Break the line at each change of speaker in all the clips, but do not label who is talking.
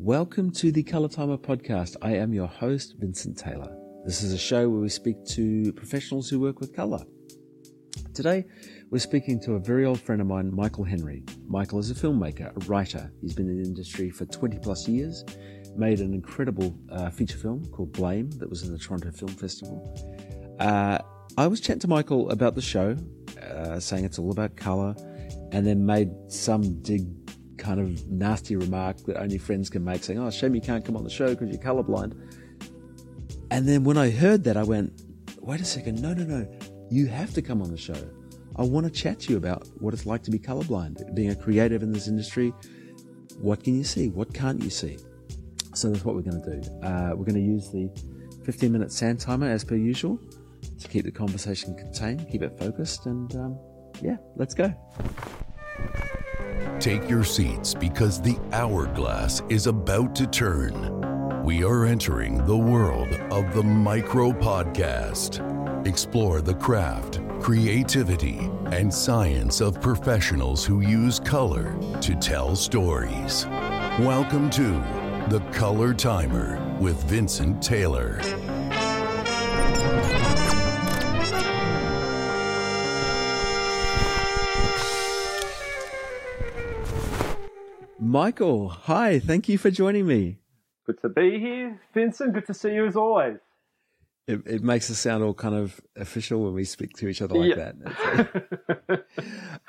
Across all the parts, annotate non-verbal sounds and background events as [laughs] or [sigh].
Welcome to the Color Timer podcast. I am your host, Vincent Taylor. This is a show where we speak to professionals who work with color. Today, we're speaking to a very old friend of mine, Michael Henry. Michael is a filmmaker, a writer. He's been in the industry for 20 plus years, made an incredible uh, feature film called Blame that was in the Toronto Film Festival. Uh, I was chatting to Michael about the show, uh, saying it's all about color, and then made some dig kind of nasty remark that only friends can make, saying, "Oh, shame you can't come on the show because you're colorblind." And then when I heard that, I went, "Wait a second, no, no, no, you have to come on the show. I want to chat to you about what it's like to be colorblind, being a creative in this industry. What can you see? What can't you see?" So that's what we're going to do. Uh, we're going to use the 15 minute sand timer as per usual to keep the conversation contained, keep it focused, and um, yeah, let's go.
Take your seats because the hourglass is about to turn. We are entering the world of the micro podcast. Explore the craft, creativity, and science of professionals who use color to tell stories. Welcome to The Color Timer with Vincent Taylor.
Michael, hi, thank you for joining me.
Good to be here, Vincent. Good to see you as always.
It, it makes us sound all kind of official when we speak to each other like
Yeah.
that.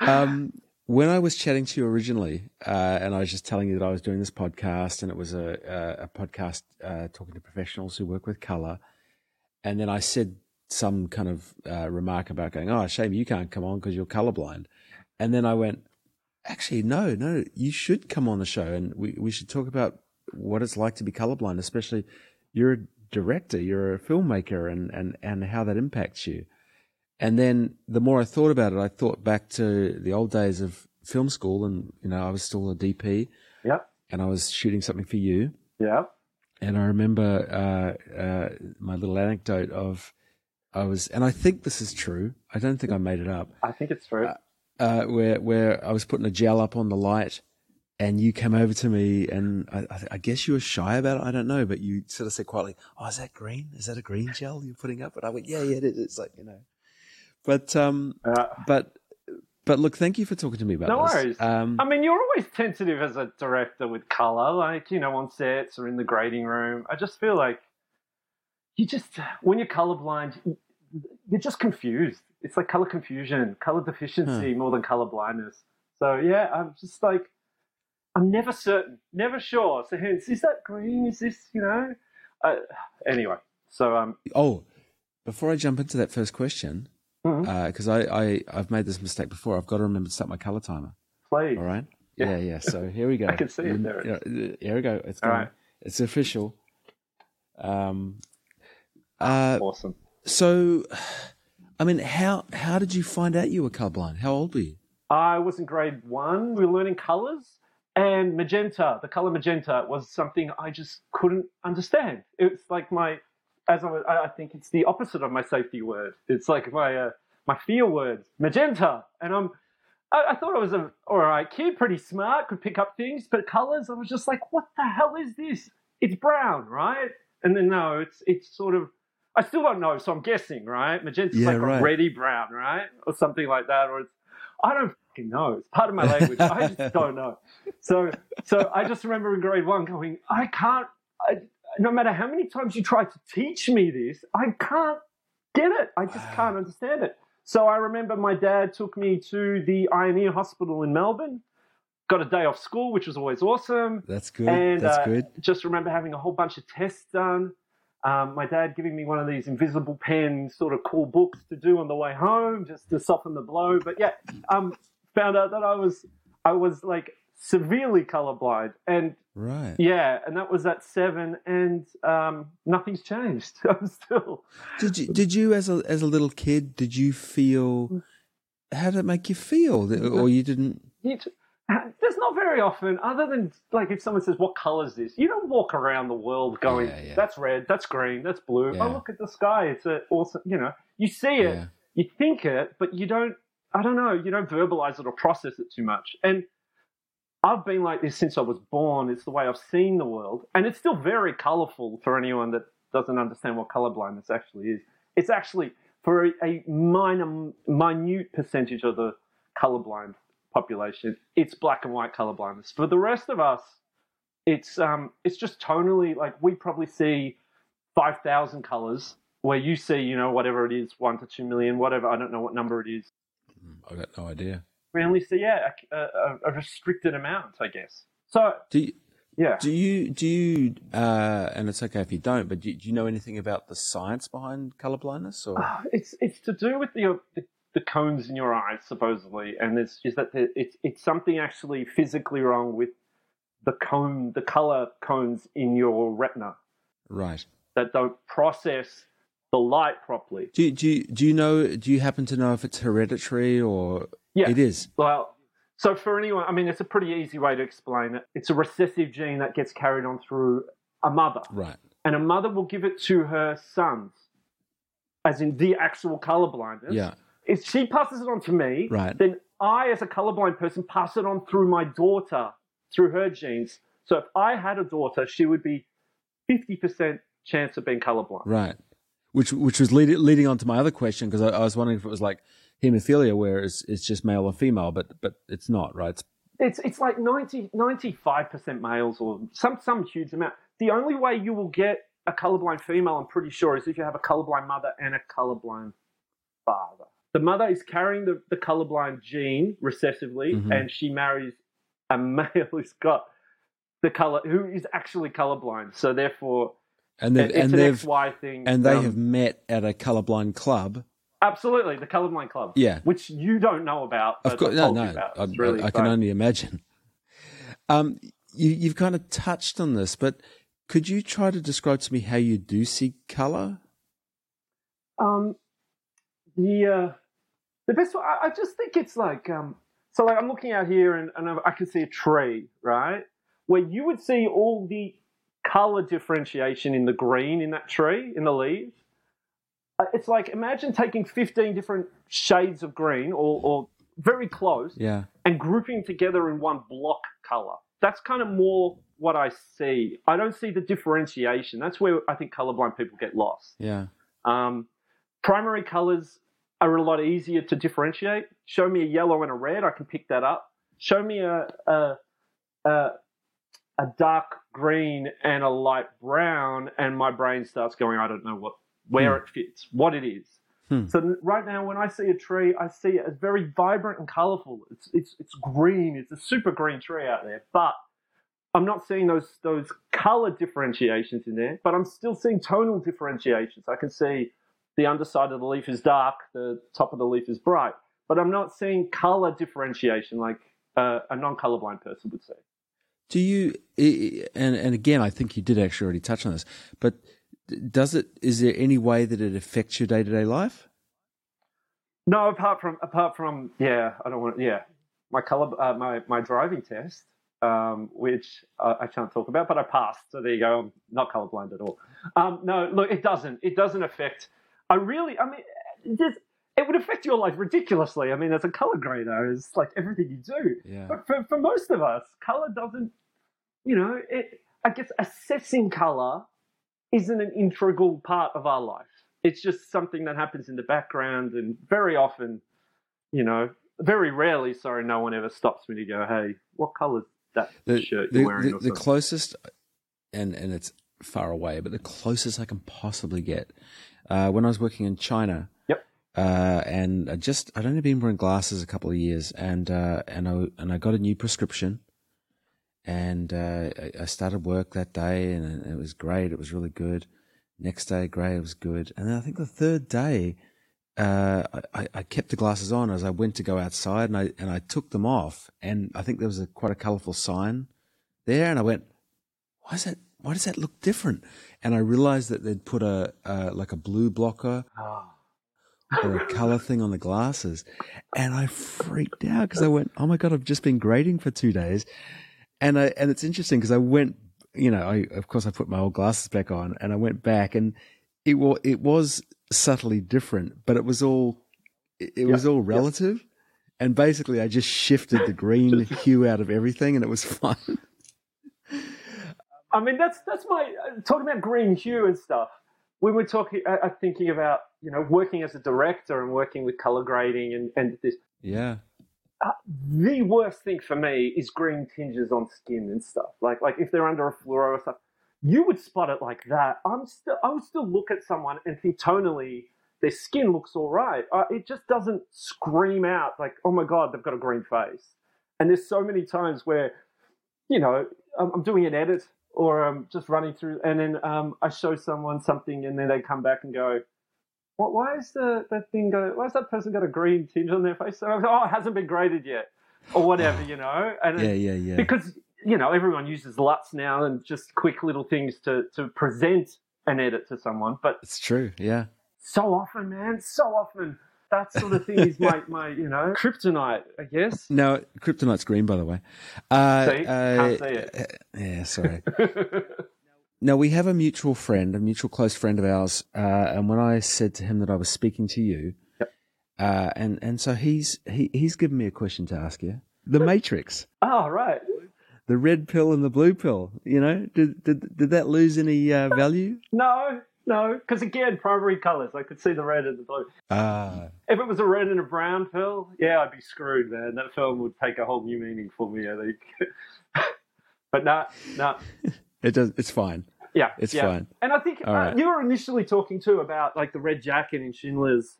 [laughs] um, when I was chatting to you originally, uh, and I was just telling you that I was doing this podcast, and it was a, a, a podcast uh, talking to professionals who work with color, and then I said some kind of uh, remark about going, "Oh, shame you can't come on because you're colorblind," and then I went, "Actually, no, no, you should come on the show, and we we should talk about what it's like to be colorblind, especially you're a director, you're a filmmaker, and and and how that impacts you." And then the more I thought about it, I thought back to the old days of film school, and you know, I was still a DP,
Yep.
and I was shooting something for you,
Yeah.
and I remember uh, uh, my little anecdote of I was, and I think this is true. I don't think I made it up.
I think it's true.
Uh, where where I was putting a gel up on the light, and you came over to me, and I, I, guess you were shy about it. I don't know, but you sort of said quietly, "Oh, is that green? Is that a green gel you're putting up?" And I went, "Yeah, yeah, it is." It's like you know, but um,
Uh,
but but look, thank you for talking to me about this.
No
this.
worries.
Um,
I mean, you're always tentative as a director with color, like, you know, on sets or in the grading room. I just feel like you just, when you're colorblind, you're just confused. It's like color confusion, color deficiency more than color blindness. So, yeah, I'm just like, I'm never certain, never sure. So, hence, is that green? Is this, you know? Uh, anyway, so, um,
oh, before I jump into that first question, because I, I I've made this mistake before. I've got to remember to start my color timer.
please.
All right.
Yeah.
Yeah, yeah. So here we go. [laughs]
I can see it there.
Yeah, Here we go. It's
All
going.
right.
It's official. Um. Uh.
Awesome.
So, I mean, how how did you find out you were colorblind? How old were you?
I was in grade one. We were learning colors, and magenta, the color magenta, was something I just couldn't understand. It's like my, as I, I think it's the opposite of my safety word. It's like my uh, my fear word, magenta, and I'm. I, I thought I was a all right kid, pretty smart, could pick up things, but colors, I was just like, what the hell is this? It's brown, right? And then no, it's it's sort of. I still don't know, so I'm guessing, right? Magenta's
Yeah,
like
right.
a reddy brown, right, or something like that, or it's I don't fucking know. It's part of my language. I just [laughs] don't know. So, so I just remember in grade one going, I can't. I, no matter how many times you try to teach me this, I can't get it. I just can't understand it. So I remember my dad took me to the Eye and Ear Hospital in Melbourne. Got a day off school, which was always awesome.
That's good.
And
That's
uh,
good.
just remember having a whole bunch of tests done. Um, my dad giving me one of these invisible pen sort of cool books to do on the way home, just to soften the blow. But yeah, um, found out that I was I was like severely colorblind, and
Right.
yeah, and that was at seven, and um, nothing's changed. [laughs] I'm still
Did you did you as a as a little kid did you feel how did it make you feel or you didn't [laughs]
there's not very often, other than like if someone says, "What color is this?" You don't walk around the world going,
Yeah, yeah.
"That's red, that's green, that's blue."
Oh, yeah.
Oh, look at the sky; it's a awesome. You know, you see it, you think it, but you don't. I don't know. You don't verbalize it or process it too much. And I've been like this since I was born. It's the way I've seen the world. And it's still very colorful for anyone that doesn't understand what colorblindness actually is. It's actually for a, a minor, minute percentage of the colorblind population, it's black and white color blindness. For the rest of us, it's um, it's just tonally like we probably see five thousand colors, where you see you know whatever it is, one to two million, whatever. I don't know what number it is.
I got no idea.
We only see yeah a, a, a restricted amount, I guess. So
Do you,
yeah,
do you do you uh, and it's okay if you don't, but do you, do you know anything about the science behind colorblindness? Or
Uh, it's it's to do with the, the the cones in your eyes supposedly, and it's is that the, it's it's something actually physically wrong with the cone, the color cones in your retina
right?
that don't process the light properly.
Do you, do you, do you know? Do you happen to know if it's hereditary or
Yeah.
it is?
Well, so for anyone, I mean, it's a pretty easy way to explain it. It's a recessive gene that gets carried on through a mother,
Right.
and a mother will give it to her sons, as in the actual color blindness.
Yeah.
If she passes it on to me,
Right.
then I, as a colorblind person, pass it on through my daughter, through her genes. So if I had a daughter, she would be 50% chance of being colorblind.
Right. Which which was lead, leading on to my other question because I, I was wondering if it was like hemophilia, where it's, it's just male or female, but but it's not, right? It's,
It's it's like 90, 95% males or some some huge amount. The only way you will get a colorblind female, I'm pretty sure, is if you have a colorblind mother and a colorblind father. The mother is carrying the, the colorblind gene recessively,
Mhm.
and she marries a [laughs] male who's got the color who is actually colorblind. So therefore,
and they've and
an
they've
XY thing.
and they
Um,
have met at a colorblind club.
absolutely the colorblind club.
Yeah.
which you don't know about.
Of course, no, no. I,
really
I can only imagine. Um, you, you've kind of touched on this, but could you try to describe to me how you do see color?
Um, the uh, the best one, I, I just think it's like um, so. Like I'm looking out here and, and I can see a tree, right? Where you would see all the color differentiation in the green in that tree in the leaves. Uh, It's like imagine taking 15 different shades of green, or, or very close,
Yeah.
and grouping together in one block color. That's kind of more what I see. I don't see the differentiation. That's where I think colorblind people get lost.
Yeah.
Um, primary colors are a lot easier to differentiate. Show me a yellow and a red, I can pick that up. Show me a a, a, a dark green and a light brown, and my brain starts going, I don't know what where it fits, what it is.
Hmm.
So right now, when I see a tree, I see it as very vibrant and colorful. It's it's it's green. It's a super green tree out there, but I'm not seeing those those color differentiations in there. But I'm still seeing tonal differentiations. I can see the underside of the leaf is dark, the top of the leaf is bright, but I'm not seeing color differentiation like uh, a non-colorblind person would see.
Do you? And and again, I think you did actually already touch on this, but does it? Is there any way that it affects your day to day life?
No, apart from apart from yeah, I don't want yeah, my color uh, my my driving test, um, which I, I can't talk about, but I passed, so there you go. I'm not colorblind at all. Um, no, look, it doesn't. It doesn't affect. I really, I mean, it, just, it would affect your life ridiculously. I mean, as a color grader, it's like everything you do.
Yeah.
But for, for most of us, color doesn't, you know, it, I guess assessing color isn't an integral part of our life. It's just something that happens in the background, and very often, you know, very rarely, sorry, no one ever stops me to go, hey, what color's that
The,
shirt you're wearing?
the, the closest, and and it's far away, but the closest I can possibly get, uh, when I was working in China.
Yep.
Uh, and I just I'd only been wearing glasses a couple of years, and uh, and I and I got a new prescription, and uh, I, I started work that day, and it was great. It was really good. Next day, great. It was good, and then I think the third day, uh, I, I kept the glasses on as I went to go outside, and I and I took them off, and I think there was a quite a colourful sign there, and I went, "Why is that? Why does that look different?" And I realised that they'd put a uh, like a blue blocker
Ah.
or a colour [laughs] thing on the glasses, and I freaked out because I went, "Oh my god, I've just been grading for two days," and I and it's interesting because I went, you know, I of course I put my old glasses back on, and I went back, and it was it was subtly different, but it was all it, it was all relative, and basically I just shifted the green [laughs] hue out of everything, and it was [laughs] fun.
I mean, that's that's my uh, talking about green hue and stuff. When we're talking, uh, uh, thinking about you know working as a director and working with color grading and and this.
Yeah.
Uh, the worst thing for me is green tinges on skin and stuff. Like like if they're under a fluoro or stuff, you would spot it like that. I'm still I would still look at someone and think tonally their skin looks all right. Uh, it just doesn't scream out like oh my god they've got a green face. And there's so many times where you know I'm, I'm doing an edit or I'm just running through, and then um, I show someone something, and then they come back and go, "What? Why is the that thing go? Why has that person got a green tinge on their face?" So I go, "Oh, it hasn't been graded yet, or whatever, you know." And
Yeah, yeah, yeah.
because you know everyone uses LUTs now and just quick little things to to present an edit to someone, but
It's true. Yeah.
so often, man, so often. That sort of thing is my, [laughs] my, you know, kryptonite, I guess.
No, kryptonite's green, by the way. Uh,
See? Can't
uh,
see it.
Yeah, sorry. [laughs] No, we have a mutual friend, a mutual close friend of ours, uh, and when I said to him that I was speaking to you,
Yep.
uh, and and so he's he, he's given me a question to ask you: the Matrix,
oh, right.
the red pill and the blue pill. You know, did did, did that lose any uh, value?
No, no, because again, primary colors. I could see the red and the blue.
Ah,
If it was a red and a brown film, yeah, I'd be screwed, man. That film would take a whole new meaning for me, I think. [laughs] but no, no, [laughs]
it does. It's fine.
yeah,
It's
yeah.
fine.
And I think uh,
right.
you were initially talking too about like the red jacket in Schindler's.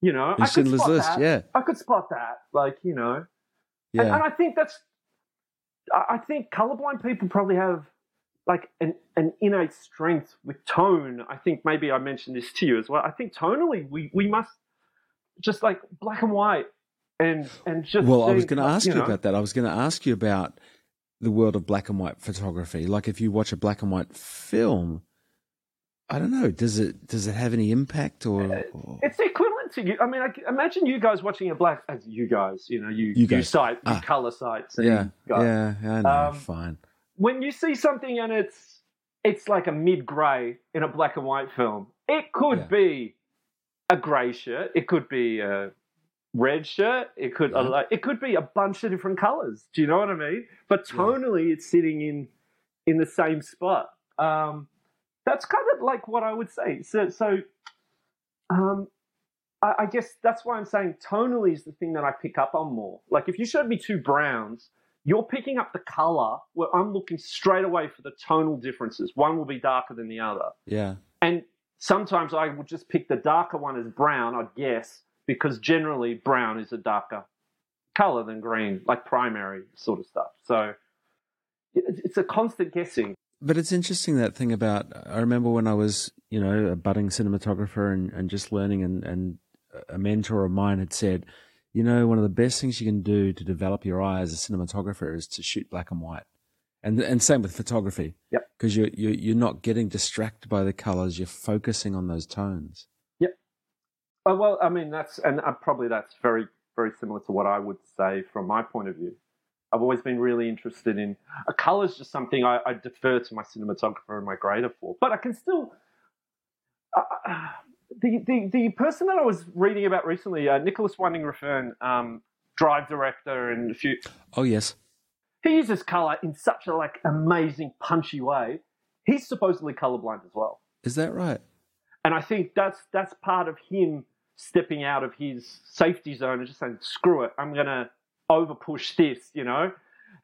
You know,
In
I could
Schindler's
spot
List,
that.
yeah.
I could spot that. Like you know,
Yeah,
and, and I think that's. I I think colorblind people probably have like an, an innate strength with tone. I think maybe I mentioned this to you as well. I think tonally we, we must just like black and white and and just.
well, I was going to ask you,
know,
about that. I was going to ask you about the world of black and white photography. Like, if you watch a black and white film, I don't know. Does it does it have any impact or? or-
It's equivalent to you. I mean, I imagine you guys watching a black. As you guys, you know, you
You
you, site, you
Ah.
color sites.
Yeah,
you guys.
yeah, I know.
Um,
fine.
When you see something and it's it's like a mid grey in a black and white film, it could
Yeah.
be a grey shirt, it could be a red shirt, it could
Yeah.
it could be a bunch of different colours. Do you know what I mean? But
Yeah.
tonally, it's sitting in in the same spot. Um, that's kind of like what I would say. So so. Um, I, I guess that's why I'm saying tonally is the thing that I pick up on more. Like if you showed me two browns, you're picking up the color where I'm looking straight away for the tonal differences. One will be darker than the other.
Yeah,
And sometimes I would just pick the darker one as brown, I'd guess, because generally brown is a darker color than green, like primary sort of stuff. So it's a constant guessing.
but it's interesting that thing about. I remember when I was, you know, a budding cinematographer and, and just learning, and, and a mentor of mine had said, you know, one of the best things you can do to develop your eye as a cinematographer is to shoot black and white, and and same with photography.
Yep.
Because you're, you're you're not getting distracted by the colors. You're focusing on those tones.
Oh, well, I mean, that's, and uh, probably that's very, very similar to what I would say from my point of view. I've always been really interested in, a color is just something I, I defer to my cinematographer and my grader for, but I can still, uh, uh, the, the, the person that I was reading about recently, uh, Nicolas Winding Refn, um, Drive director and a few,
Oh yes.
he uses color in such a like amazing punchy way. He's supposedly colorblind as well.
Is that right?
And I think that's that's part of him stepping out of his safety zone and just saying, "Screw it, I'm gonna over push this," you know.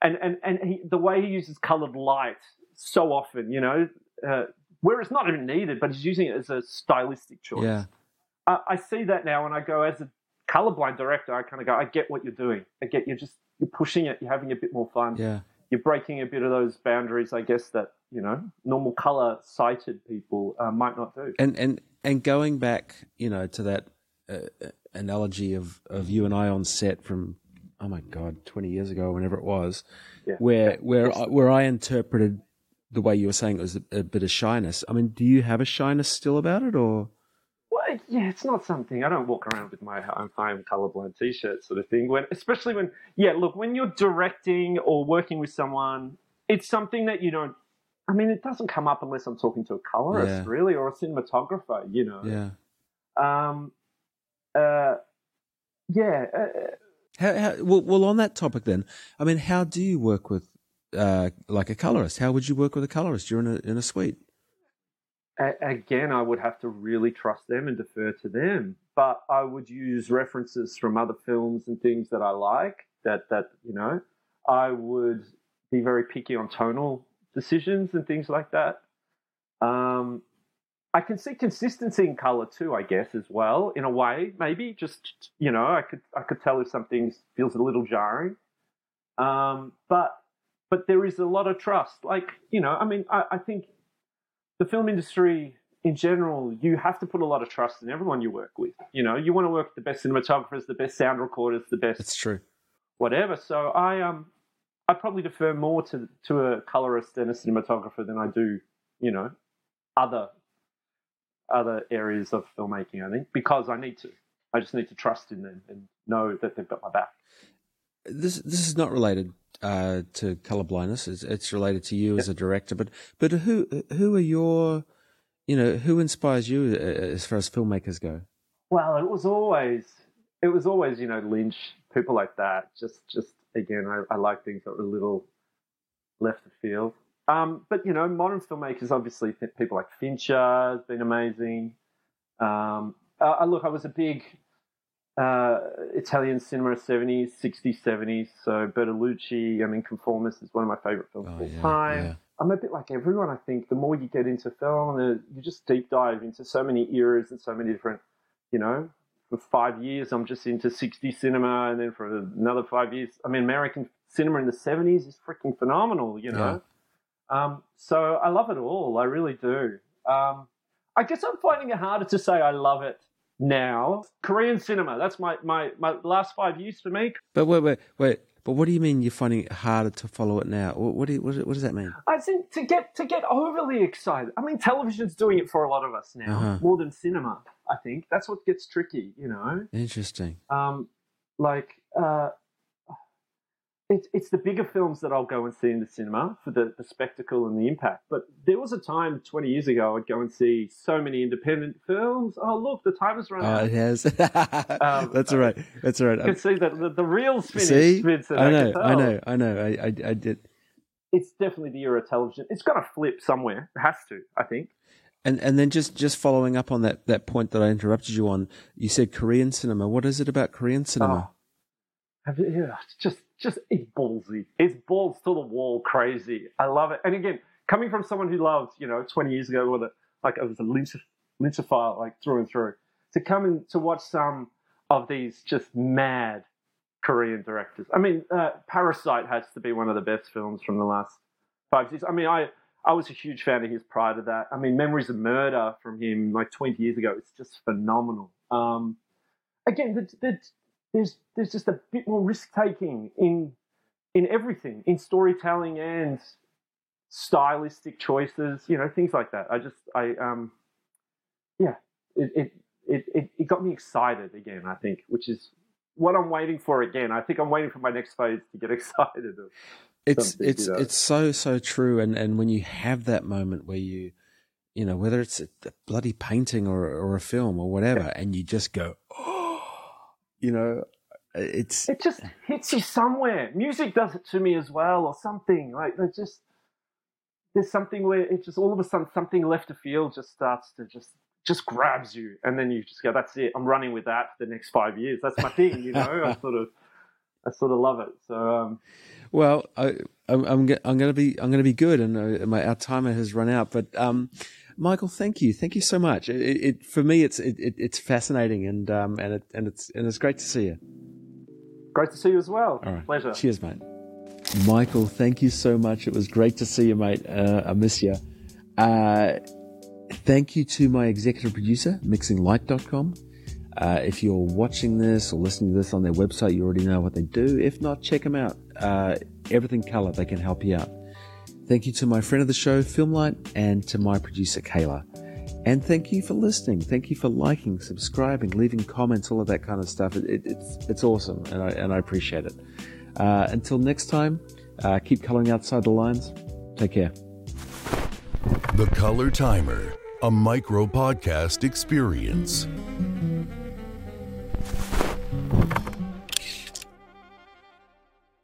And and and he, the way he uses colored light so often, you know, uh, where it's not even needed, but he's using it as a stylistic choice.
Yeah.
I, I see that now, and I go as a colorblind director, I kind of go, I get what you're doing. I get you're just you're pushing it, you're having a bit more fun
Yeah.
you're breaking a bit of those boundaries, I guess, that you know normal color sighted people uh, might not do.
and and and going back, you know, to that uh, analogy of of you and I on set from oh my god, twenty years ago, whenever it was,
Yeah.
where where I, where I interpreted the way you were saying it was a, a bit of shyness. I mean, do you have a shyness still about it, or
Well, yeah, it's not something I don't walk around with my I'm I'm colorblind T-shirt sort of thing. When especially when yeah, look, when you're directing or working with someone, it's something that you don't. I mean, it doesn't come up unless I'm talking to a colorist,
Yeah.
really, or a cinematographer. You know.
yeah,
Um. Uh. Yeah. Uh,
How, how, well, well, on that topic, then, I mean, how do you work with uh, like a colorist? How would you work with a colorist? You're in a in a suite.
Again, I would have to really trust them and defer to them. But I would use references from other films and things that I like. That that you know, I would be very picky on tonal decisions and things like that. Um, I can see consistency in color too, I guess, as well. In a way, maybe just you know, I could I could tell if something feels a little jarring. Um, but but there is a lot of trust. Like you know, I mean, I, I think the film industry in general, you have to put a lot of trust in everyone you work with. You know, you want to work with the best cinematographers, the best sound recorders, the best.
It's true.
Whatever. So I um, I probably defer more to to a colorist and a cinematographer than I do, you know, other other areas of filmmaking. I think because I need to. I just need to trust in them and know that they've got my back.
This this is not related uh, to color blindness. It's, it's related to you as a director. But but who who are your you know who inspires you uh, as far as filmmakers go?
Well, it was always it was always you know Lynch, people like that. Just just again, I, I like things that were a little left of field. Um, but you know, modern filmmakers, obviously, people like Fincher has been amazing. Um, uh, look, I was a big uh, Italian cinema 70s, 60s, 70s. So Bertolucci, I mean, Conformist is one of my favorite films oh, of all yeah, time. Yeah. I'm a bit like everyone, I think. The more you get into film, you just deep dive into so many eras and so many different, you know, for five years, I'm just into 60 cinema. And then for another five years, I mean, American cinema in the 70s is freaking phenomenal, you know? Yeah. Um, so I love it all. I really do. Um, I guess I'm finding it harder to say I love it now. Korean cinema, that's my, my, my last five years for me.
But wait, wait, wait. But what do you mean you're finding it harder to follow it now? What, what, do you, what, what does that mean?
I think to get to get overly excited. I mean, television's doing it for a lot of us now, uh-huh. more than cinema. I think that's what gets tricky. You know.
Interesting.
Um, like uh, it's it's the bigger films that I'll go and see in the cinema for the, the spectacle and the impact. But there was a time 20 years ago I'd go and see so many independent films. Oh, look, the time has run
oh,
out.
it has. [laughs] um, That's all right. That's all right.
You can see that the, the reel's finished,
see?
Vincent.
I know, I, I know, I know. I, I, I did.
It's definitely the era of television. It's going to flip somewhere. It has to, I think.
And and then just, just following up on that, that point that I interrupted you on, you said Korean cinema. What is it about Korean cinema?
Oh, have you, yeah, just just it's ballsy. It's balls to the wall, crazy. I love it. And again, coming from someone who loved, you know, 20 years ago, with it, like I was a Lynch, Lynchophile, like through and through, to come and to watch some of these just mad Korean directors. I mean, uh, Parasite has to be one of the best films from the last five years. I mean, I I was a huge fan of his prior to that. I mean, Memories of Murder from him like 20 years ago. It's just phenomenal. Um, again, the, the there's there's just a bit more risk taking in in everything, in storytelling and stylistic choices, you know, things like that. I just I um yeah, it it it, it, it got me excited again, I think, which is what I'm waiting for again. I think I'm waiting for my next phase to get [laughs] excited of
it's it's you know. it's so so true and and when you have that moment where you you know whether it's a, bloody painting or or a film or whatever yeah. and you just go oh you know, it's
it just hits you somewhere. Music does it to me as well, or something like there's just there's something where it just all of a sudden something left of field just starts to just just grabs you, and then you just go, "That's it. I'm running with that for the next five years. That's my thing." You know, I sort of I sort of love it. So, um,
well, I, I'm I'm, I'm going to be I'm going to be good, and uh, my our timer has run out, but um, Michael, thank you, thank you so much. It, it for me, it's it, it's fascinating, and um, and it, and it's and it's great to see you.
Great to see you as well. All right. Pleasure.
Cheers, mate. Michael, thank you so much. It was great to see you, mate. Uh, I miss you. Uh, thank you to my executive producer, mixinglight.com. Uh, if you're watching this or listening to this on their website, you already know what they do. If not, check them out. Uh, everything color, they can help you out. Thank you to my friend of the show, Filmlight, and to my producer, Kayla. And thank you for listening. Thank you for liking, subscribing, leaving comments, all of that kind of stuff. It, it, it's it's awesome, and I and I appreciate it. Uh, until next time, uh, keep coloring outside the lines. Take care.
The Color Timer, a micro podcast experience.